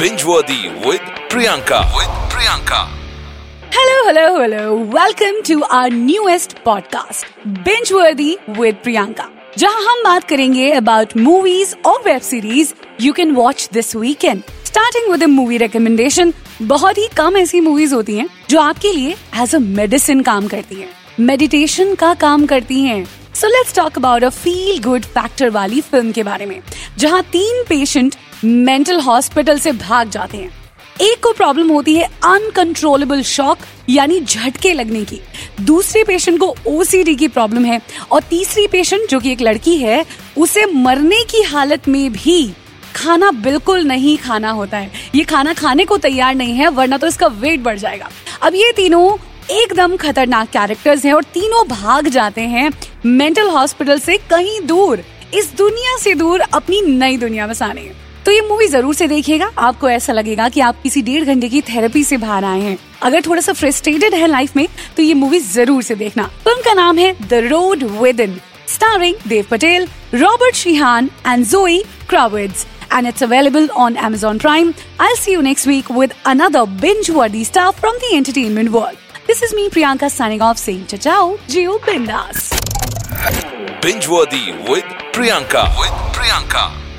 Binge Worthy with Priyanka. With Priyanka. Hello, hello, hello. Welcome to our newest podcast, Binge Worthy with Priyanka. जहाँ हम बात करेंगे about movies और web series you can watch this weekend starting with movie recommendation बहुत ही कम ऐसी movies होती हैं जो आपके लिए एज अ मेडिसिन काम करती हैं मेडिटेशन का काम करती हैं so let's talk about a feel good factor वाली फ़िल्म के बारे में जहाँ तीन पेशेंट मेंटल हॉस्पिटल से भाग जाते हैं। एक को प्रॉब्लम होती है अनकंट्रोलेबल शॉक यानी झटके लगने की। दूसरे पेशेंट को ओसीडी की प्रॉब्लम है और तीसरी पेशेंट जो कि एक लड़की है, उसे मरने की हालत में भी खाना बिल्कुल नहीं खाना होता है। ये खाना खाने को तैयार नहीं है, वरना तो इसका वेट बढ़ जाएगा। अब ये तीनों एकदम खतरनाक कैरेक्टर्स हैं और तीनों भाग जाते हैं मेंटल हॉस्पिटल से कहीं दूर। इस दुनिया से दूर अपनी नई दुनिया बसाने। तो ये मूवी ज़रूर से देखिएगा। आपको ऐसा लगेगा कि आप किसी डेढ़ घंटे की थेरेपी से बाहर आए हैं। अगर थोड़ा सा फ्रस्ट्रेटेड है लाइफ में तो ये मूवी ज़रूर से देखना। फ़िल्म का नाम है the road within starring Dev Patel Robert Sheehan and Zoe Kravitz and it's available on Amazon Prime I see you next week with another binge worthy star from the entertainment world this is me Priyanka signing off saying चचाओ जियो बिंदास Binge Worthy with Priyanka. With Priyanka.